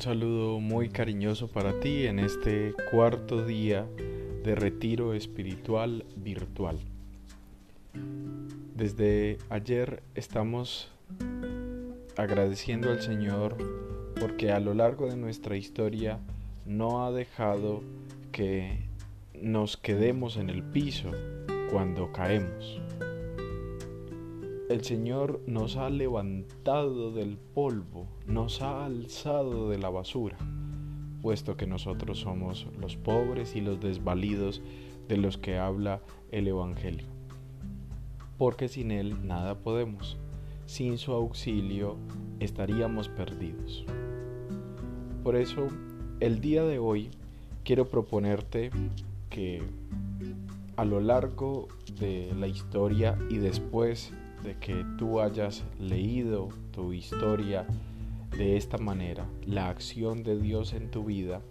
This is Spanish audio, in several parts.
Un saludo muy cariñoso para ti en este cuarto día de retiro espiritual virtual. Desde ayer estamos agradeciendo al Señor porque a lo largo de nuestra historia no ha dejado que nos quedemos en el piso cuando caemos. El Señor nos ha levantado del polvo, nos ha alzado de la basura, puesto que nosotros somos los pobres y los desvalidos de los que habla el Evangelio. Porque sin Él nada podemos, sin su auxilio estaríamos perdidos. Por eso, el día de hoy quiero proponerte que a lo largo de la historia y después de que tú hayas leído tu historia de esta manera, la acción de Dios en tu vida,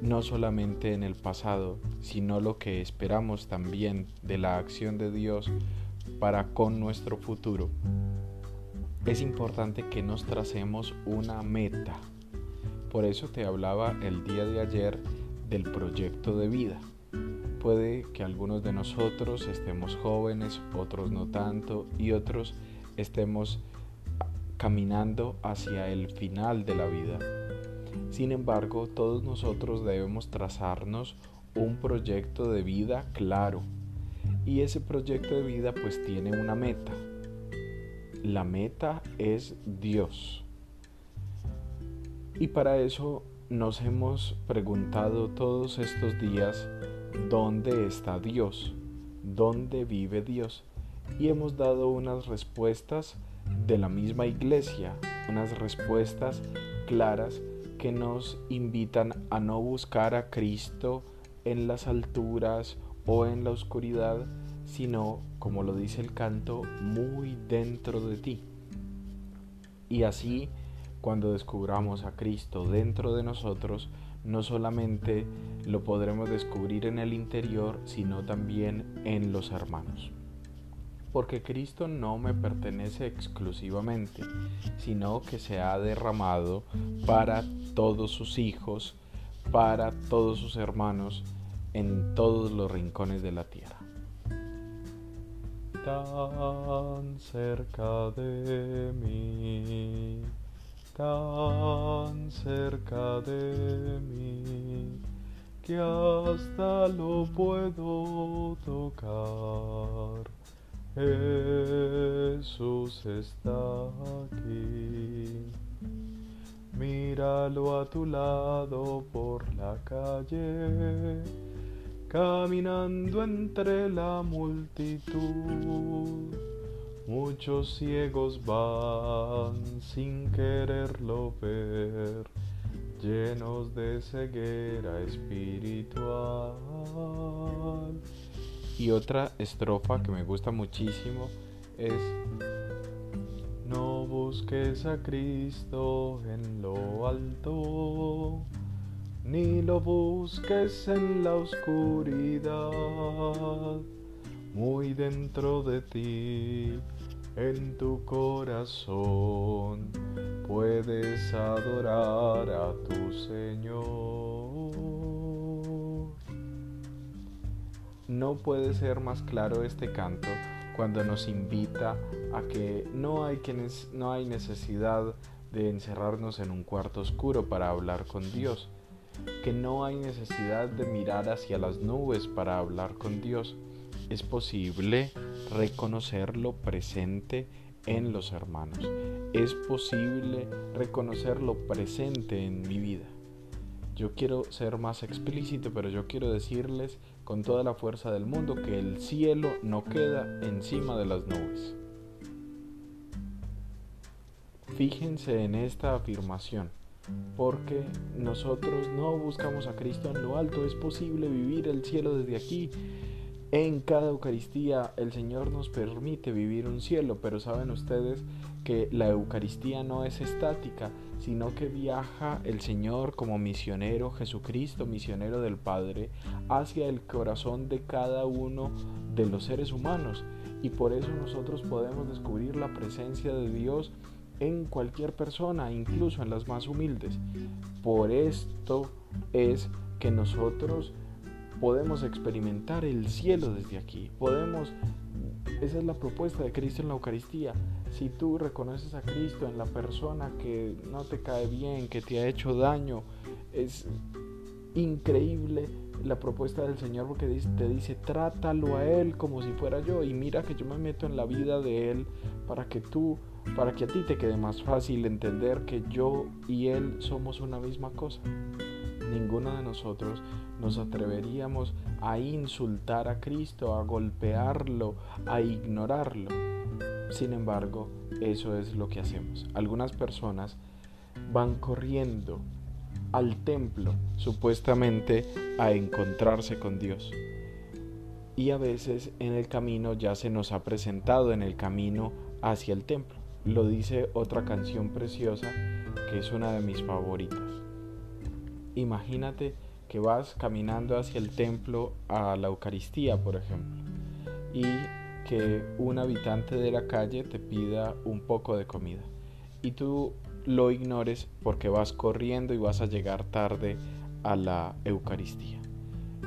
no solamente en el pasado, sino lo que esperamos también de la acción de Dios para con nuestro futuro, es importante que nos tracemos una meta. Por eso te hablaba el día de ayer del proyecto de vida puede que algunos de nosotros estemos jóvenes, otros no tanto y otros estemos caminando hacia el final de la vida. Sin embargo, todos nosotros debemos trazarnos un proyecto de vida claro y ese proyecto de vida pues tiene una meta. La meta es Dios. Y para eso nos hemos preguntado todos estos días ¿dónde está Dios? ¿Dónde vive Dios? Y hemos dado unas respuestas de la misma iglesia, unas respuestas claras que nos invitan a no buscar a Cristo en las alturas o en la oscuridad, sino, como lo dice el canto, muy dentro de ti. Y así, cuando descubramos a Cristo dentro de nosotros, no solamente lo podremos descubrir en el interior, sino también en los hermanos. Porque Cristo no me pertenece exclusivamente, sino que se ha derramado para todos sus hijos, para todos sus hermanos, en todos los rincones de la tierra. Tan cerca de mí tan cerca de mí que hasta lo puedo tocar. Jesús está aquí. Míralo a tu lado por la calle, caminando entre la multitud Muchos ciegos van sin quererlo ver, llenos de ceguera espiritual. Y otra estrofa que me gusta muchísimo es No busques a Cristo en lo alto, ni lo busques en la oscuridad muy dentro de ti, en tu corazón, puedes adorar a tu Señor. No puede ser más claro este canto cuando nos invita a que no hay, no hay necesidad de encerrarnos en un cuarto oscuro para hablar con Dios, que no hay necesidad de mirar hacia las nubes para hablar con Dios, es posible reconocerlo presente en los hermanos. Es posible reconocerlo presente en mi vida. Yo quiero ser más explícito, pero yo quiero decirles con toda la fuerza del mundo que el cielo no queda encima de las nubes. Fíjense en esta afirmación, porque nosotros no buscamos a Cristo en lo alto, es posible vivir el cielo desde aquí en cada Eucaristía el Señor nos permite vivir un cielo, pero saben ustedes que la Eucaristía no es estática, sino que viaja el Señor como misionero, Jesucristo, misionero del Padre, hacia el corazón de cada uno de los seres humanos. Y por eso nosotros podemos descubrir la presencia de Dios en cualquier persona, incluso en las más humildes. Por esto es que nosotros podemos experimentar el cielo desde aquí. Podemos, esa es la propuesta de Cristo en la Eucaristía. Si tú reconoces a Cristo en la persona que no te cae bien, que te ha hecho daño, es increíble la propuesta del Señor porque te dice, trátalo a Él como si fuera yo y mira que yo me meto en la vida de Él para que tú, para que a ti te quede más fácil entender que yo y Él somos una misma cosa. Ninguno de nosotros nos atreveríamos a insultar a Cristo, a golpearlo, a ignorarlo. Sin embargo, eso es lo que hacemos. Algunas personas van corriendo al templo, supuestamente a encontrarse con Dios. Y a veces en el camino ya se nos ha presentado en el camino hacia el templo. Lo dice otra canción preciosa que es una de mis favoritas. Imagínate que vas caminando hacia el templo a la Eucaristía, por ejemplo, y que un habitante de la calle te pida un poco de comida. Y tú lo ignores porque vas corriendo y vas a llegar tarde a la Eucaristía.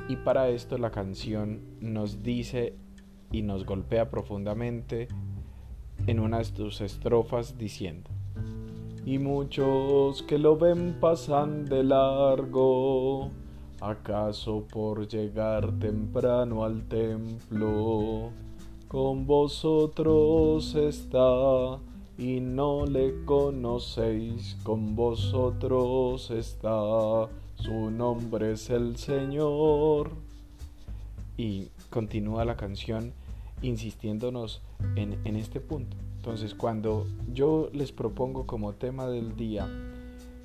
Y para esto la canción nos dice y nos golpea profundamente en una de sus estrofas diciendo, y muchos que lo ven pasan de largo, acaso por llegar temprano al templo, con vosotros está y no le conocéis, con vosotros está, su nombre es el Señor. Y continúa la canción insistiéndonos en, en este punto. Entonces, cuando yo les propongo como tema del día,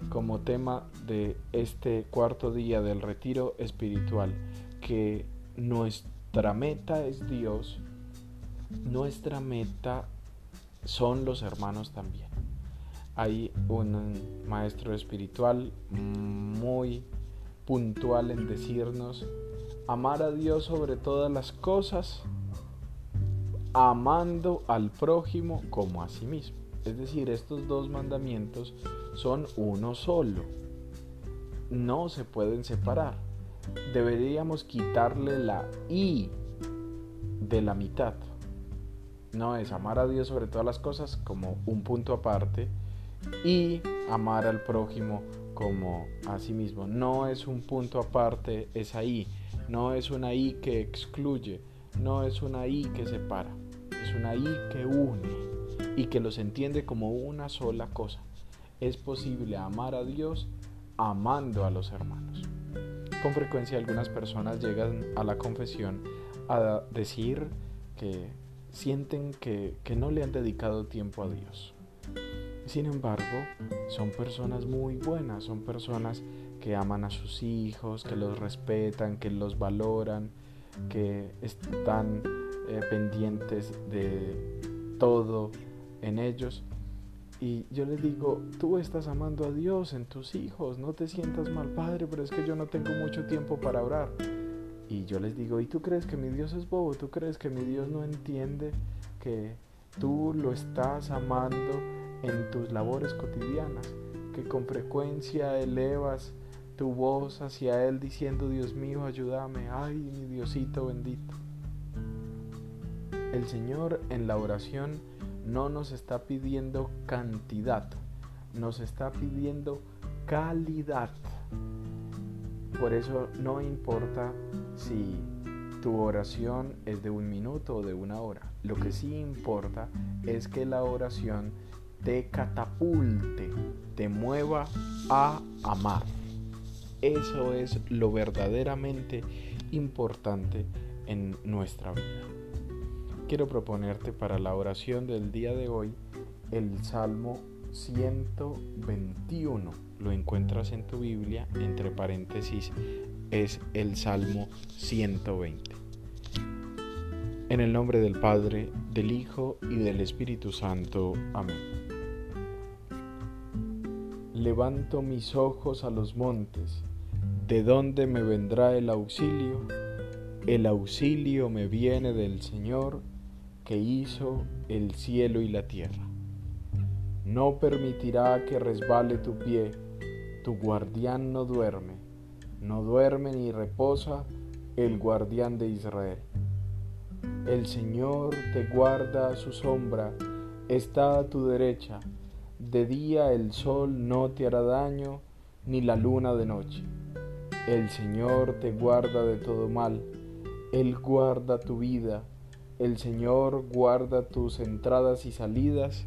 como tema de este cuarto día del retiro espiritual, que nuestra meta es Dios, nuestra meta son los hermanos también. Hay un maestro espiritual muy puntual en decirnos amar a Dios sobre todas las cosas, amando al prójimo como a sí mismo. Es decir, estos dos mandamientos son uno solo. No se pueden separar. Deberíamos quitarle la I de la mitad no es amar a Dios sobre todas las cosas como un punto aparte y amar al prójimo como a sí mismo. No es un punto aparte, es ahí. No es una I que excluye, no es una I que separa, una I que une y que los entiende como una sola cosa. Es posible amar a Dios amando a los hermanos. Con frecuencia algunas personas llegan a la confesión a decir que sienten que, no le han dedicado tiempo a Dios. Sin embargo, son personas muy buenas, son personas que aman a sus hijos, que los respetan, que los valoran, que están eh, pendientes de todo en ellos. Y yo les digo, tú estás amando a Dios en tus hijos, no te sientas mal, Padre, pero es que yo no tengo mucho tiempo para orar. Y yo les digo, ¿y tú crees que mi Dios es bobo? ¿Tú crees que mi Dios no entiende que tú lo estás amando en tus labores cotidianas? Que con frecuencia elevas tu voz hacia Él diciendo, Dios mío, ayúdame, ay, mi Diosito bendito. El Señor en la oración no nos está pidiendo cantidad, nos está pidiendo calidad. Por eso no importa si tu oración es de un minuto o de una hora. Lo que sí importa es que la oración te catapulte, te mueva a amar. Eso es lo verdaderamente importante en nuestra vida. Quiero proponerte para la oración del día de hoy el Salmo 121. Lo encuentras en tu Biblia, entre paréntesis, es el Salmo 120. En el nombre del Padre, del Hijo y del Espíritu Santo. Amén. Levanto mis ojos a los montes. ¿De dónde me vendrá el auxilio? El auxilio me viene del Señor que hizo el cielo y la tierra. no permitirá que resbale tu pie, tu guardián no duerme, no duerme ni reposa el guardián de Israel. El Señor te guarda su sombra, está a tu derecha, de día el sol no te hará daño, ni la luna de noche. El Señor te guarda de todo mal, Él guarda tu vida, el Señor guarda tus entradas y salidas,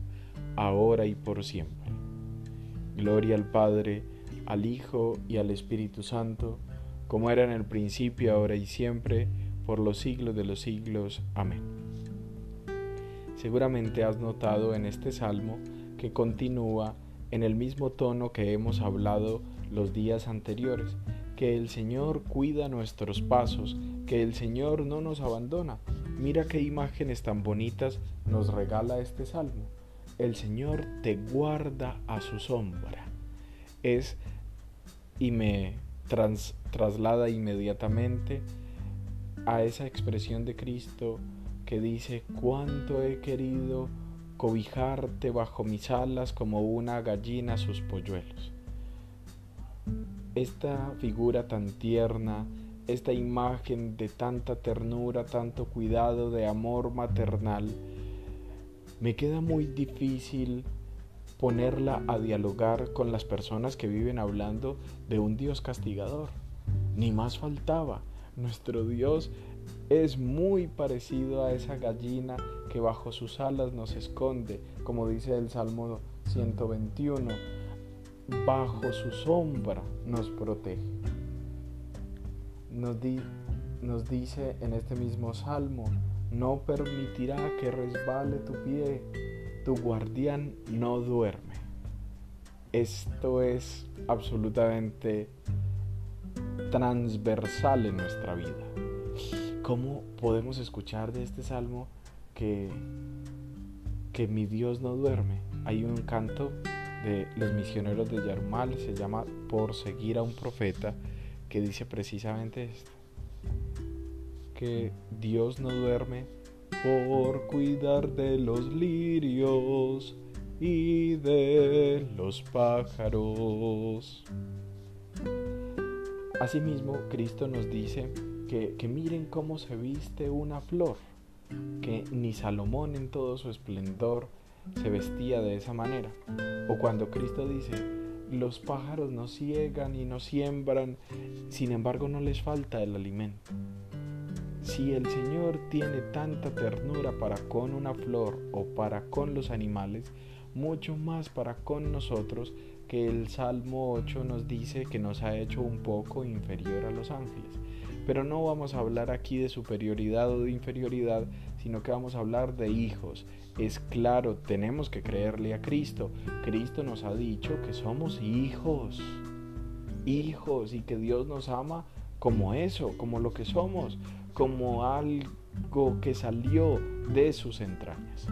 ahora y por siempre. Gloria al Padre, al Hijo y al Espíritu Santo, como era en el principio, ahora y siempre, por los siglos de los siglos. Amén. Seguramente has notado en este salmo que continúa en el mismo tono que hemos hablado los días anteriores, que el Señor cuida nuestros pasos, que el Señor no nos abandona. Mira qué imágenes tan bonitas nos regala este salmo. El Señor te guarda a su sombra. Es y me traslada inmediatamente a esa expresión de Cristo que dice, cuánto he querido cobijarte bajo mis alas como una gallina sus polluelos. Esta figura tan tierna, esta imagen de tanta ternura, tanto cuidado, de amor maternal, me queda muy difícil ponerla a dialogar con las personas que viven hablando de un Dios castigador. Ni más faltaba. Nuestro Dios es muy parecido a esa gallina que bajo sus alas nos esconde, como dice el Salmo 121, bajo su sombra nos protege. Nos, nos dice en este mismo Salmo, no permitirá que resbale tu pie, tu guardián no duerme. Esto es absolutamente transversal en nuestra vida. ¿Cómo podemos escuchar de este salmo que, que mi Dios no duerme? Hay un canto de los misioneros de Yarmal, se llama Por seguir a un profeta, que dice precisamente esto, que Dios no duerme por cuidar de los lirios y de los pájaros. Asimismo, Cristo nos dice que, miren cómo se viste una flor, que ni Salomón en todo su esplendor se vestía de esa manera. O cuando Cristo dice, los pájaros no ciegan y no siembran, sin embargo no les falta el alimento. Si el Señor tiene tanta ternura para con una flor o para con los animales, mucho más para con nosotros que el Salmo 8 nos dice que nos ha hecho un poco inferior a los ángeles. Pero no vamos a hablar aquí de superioridad o de inferioridad, sino que vamos a hablar de hijos. Es claro, tenemos que creerle a Cristo. Cristo nos ha dicho que somos hijos. Hijos y que Dios nos ama como eso, como lo que somos, como algo que salió de sus entrañas.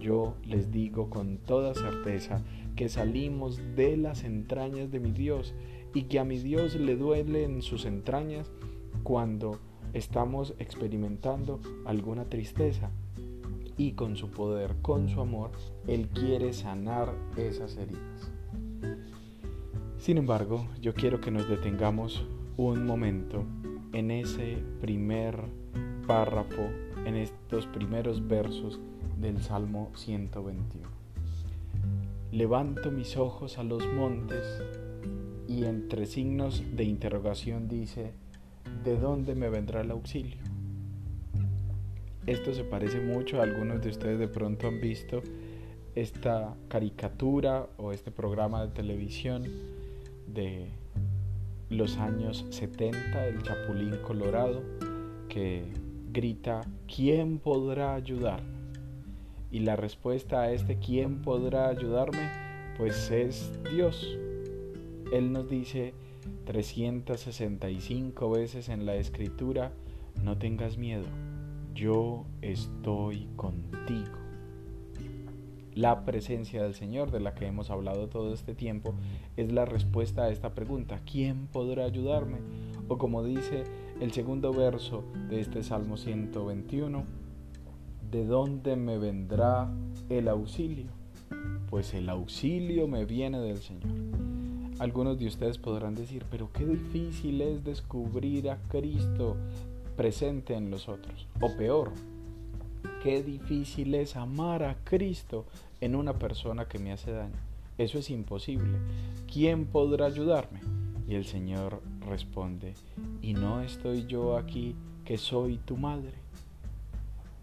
Yo les digo con toda certeza que salimos de las entrañas de mi Dios y que a mi Dios le duelen sus entrañas cuando estamos experimentando alguna tristeza. Y con su poder, con su amor, Él quiere sanar esas heridas. Sin embargo, yo quiero que nos detengamos un momento en ese primer párrafo, en estos primeros versos del Salmo 121. Levanto mis ojos a los montes y entre signos de interrogación dice, ¿de dónde me vendrá el auxilio? Esto se parece mucho, a algunos de ustedes de pronto han visto esta caricatura o este programa de televisión de los años 70, el Chapulín Colorado, que grita, ¿quién podrá ayudarme? Y la respuesta a este ¿quién podrá ayudarme? Pues es Dios. Él nos dice, 365 veces en la escritura, no tengas miedo, yo estoy contigo. La presencia del Señor, de la que hemos hablado todo este tiempo, es la respuesta a esta pregunta, ¿quién podrá ayudarme? O como dice el segundo verso de este Salmo 121, ¿de dónde me vendrá el auxilio? pues el auxilio me viene del Señor. Algunos de ustedes podrán decir, pero qué difícil es descubrir a Cristo presente en los otros. O peor, qué difícil es amar a Cristo en una persona que me hace daño. Eso es imposible. ¿Quién podrá ayudarme? Y el Señor responde, ¿y no estoy yo aquí que soy tu madre?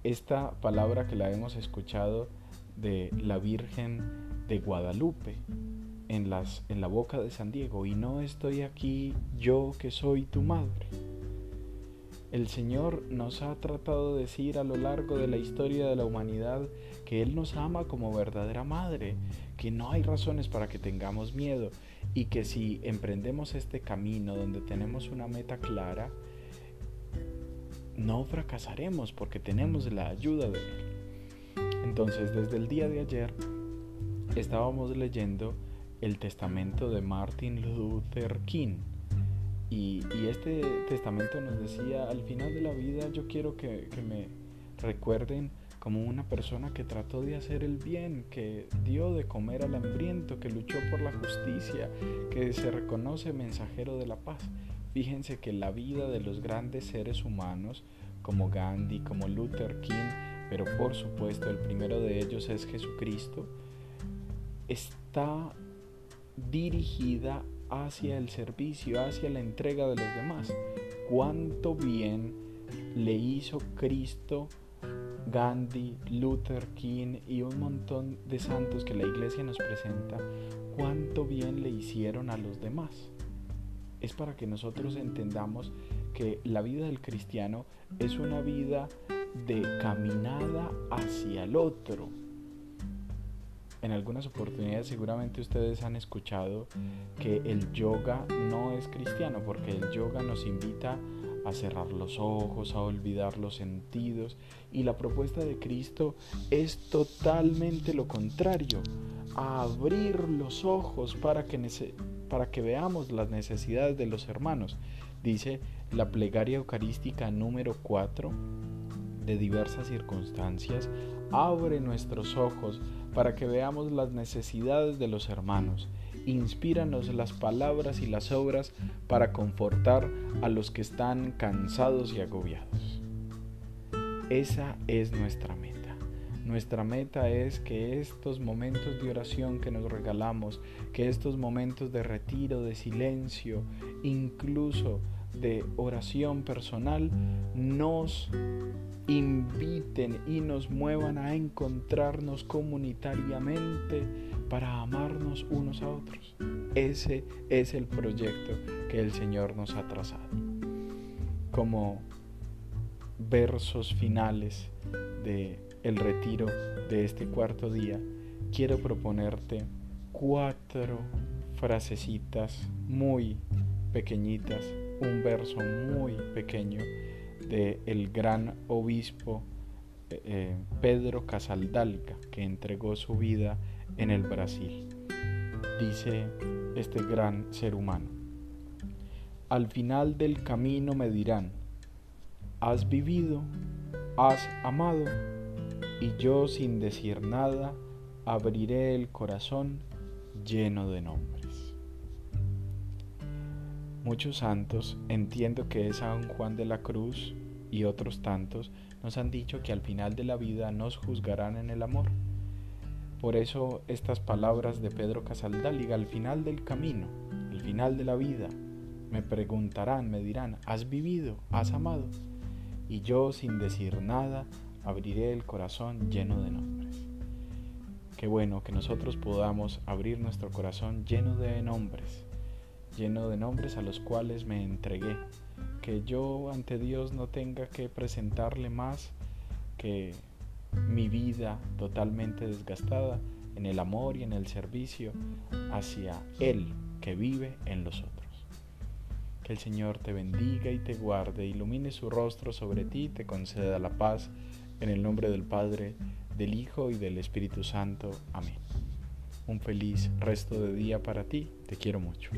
Esta palabra que la hemos escuchado de la Virgen de Guadalupe en, la boca de San Diego, ¿y no estoy aquí yo que soy tu madre? El Señor nos ha tratado de decir a lo largo de la historia de la humanidad que Él nos ama como verdadera madre, que no hay razones para que tengamos miedo y que si emprendemos este camino donde tenemos una meta clara, no fracasaremos porque tenemos la ayuda de Él. Entonces, desde el día de ayer estábamos leyendo el testamento de Martin Luther King y, este testamento nos decía, al final de la vida yo quiero que, que me recuerden como una persona que trató de hacer el bien, que dio de comer al hambriento, que luchó por la justicia, que se reconoce mensajero de la paz. Fíjense que la vida de los grandes seres humanos, como Gandhi, como Luther King, pero por supuesto el primero de ellos es Jesucristo, está dirigida hacia el servicio, hacia la entrega de los demás. Cuánto bien le hizo Cristo, Gandhi, Luther King y un montón de santos que la iglesia nos presenta, cuánto bien le hicieron a los demás. Es para que nosotros entendamos que la vida del cristiano es una vida de caminada hacia el otro en algunas oportunidades seguramente ustedes han escuchado que el yoga no es cristiano porque el yoga nos invita a cerrar los ojos, a olvidar los sentidos y la propuesta de Cristo es totalmente lo contrario, a abrir los ojos para que, veamos las necesidades de los hermanos. Dice la plegaria eucarística número 4 de diversas circunstancias, abre nuestros ojos para que veamos las necesidades de los hermanos. Inspíranos las palabras y las obras para confortar a los que están cansados y agobiados. Esa es nuestra meta. Nuestra meta es que estos momentos de oración que nos regalamos, que estos momentos de retiro, de silencio, incluso de oración personal, nos inviten y nos muevan a encontrarnos comunitariamente para amarnos unos a otros. Ese es el proyecto que el Señor nos ha trazado. Como versos finales de el retiro de este cuarto día, quiero proponerte cuatro frasecitas muy pequeñitas, un verso muy pequeño de el gran obispo eh, eh, Pedro Casaldalca, que entregó su vida en el Brasil. Dice este gran ser humano, al final del camino me dirán, has vivido, has amado, y yo sin decir nada abriré el corazón lleno de nombre. Muchos santos, entiendo que es San Juan de la Cruz y otros tantos, nos han dicho que al final de la vida nos juzgarán en el amor. Por eso estas palabras de Pedro Casaldáliga, al final del camino, al final de la vida, me preguntarán, me dirán, ¿has vivido? ¿Has amado? Y yo, sin decir nada, abriré el corazón lleno de nombres. Qué bueno que nosotros podamos abrir nuestro corazón lleno de nombres lleno de nombres a los cuales me entregué, que yo ante Dios no tenga que presentarle más que mi vida totalmente desgastada en el amor y en el servicio hacia Él que vive en los otros. Que el Señor te bendiga y te guarde, ilumine su rostro sobre ti y te conceda la paz en el nombre del Padre, del Hijo y del Espíritu Santo. Amén. Un feliz resto de día para ti. Te quiero mucho.